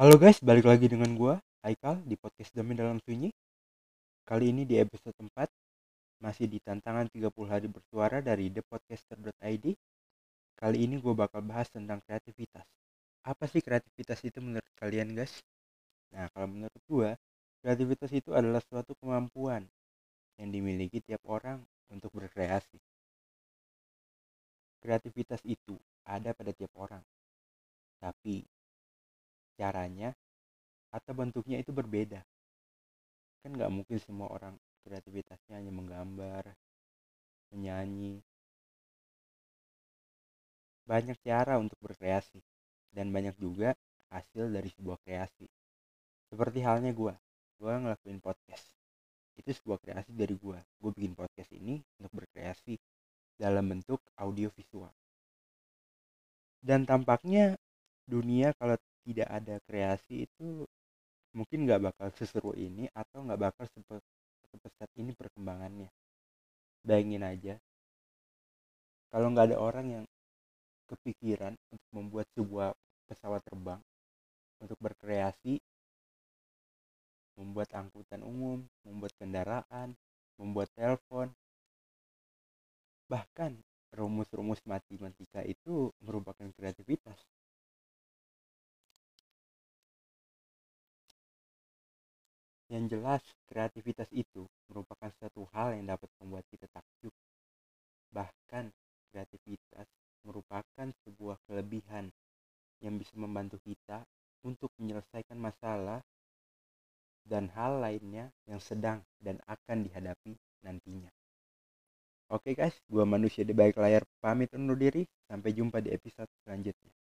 Halo guys, balik lagi dengan gua, Haikal di podcast Demi Dalam Sunyi. Kali ini di episode 4 masih di tantangan 30 hari bersuara dari thepodcaster.id. Kali ini gue bakal bahas tentang kreativitas. Apa sih kreativitas itu menurut kalian guys? Nah, kalau menurut gua, kreativitas itu adalah suatu kemampuan yang dimiliki tiap orang untuk berkreasi. Kreativitas itu ada pada tiap caranya atau bentuknya itu berbeda. Kan nggak mungkin semua orang kreativitasnya hanya menggambar menyanyi. Banyak cara untuk berkreasi dan banyak juga hasil dari sebuah kreasi. Seperti halnya gue gue ngelakuin podcast. Itu sebuah kreasi dari gue gue bikin podcast ini untuk berkreasi dalam bentuk audio visual dan tampaknya dunia kalau tidak ada kreasi itu mungkin nggak bakal seseru ini atau nggak bakal sepesat ini perkembangannya. Bayangin aja. Kalau nggak ada orang yang kepikiran untuk membuat sebuah pesawat terbang untuk berkreasi membuat angkutan umum membuat kendaraan membuat telepon bahkan rumus-rumus matematika itu merupakan kreativitas Yang jelas, kreativitas itu merupakan suatu hal yang dapat membuat kita takjub. Bahkan, kreativitas merupakan sebuah kelebihan yang bisa membantu kita untuk menyelesaikan masalah dan hal lainnya yang sedang dan akan dihadapi nantinya. Oke guys, gua manusia di balik layar pamit undur diri. Sampai jumpa di episode selanjutnya.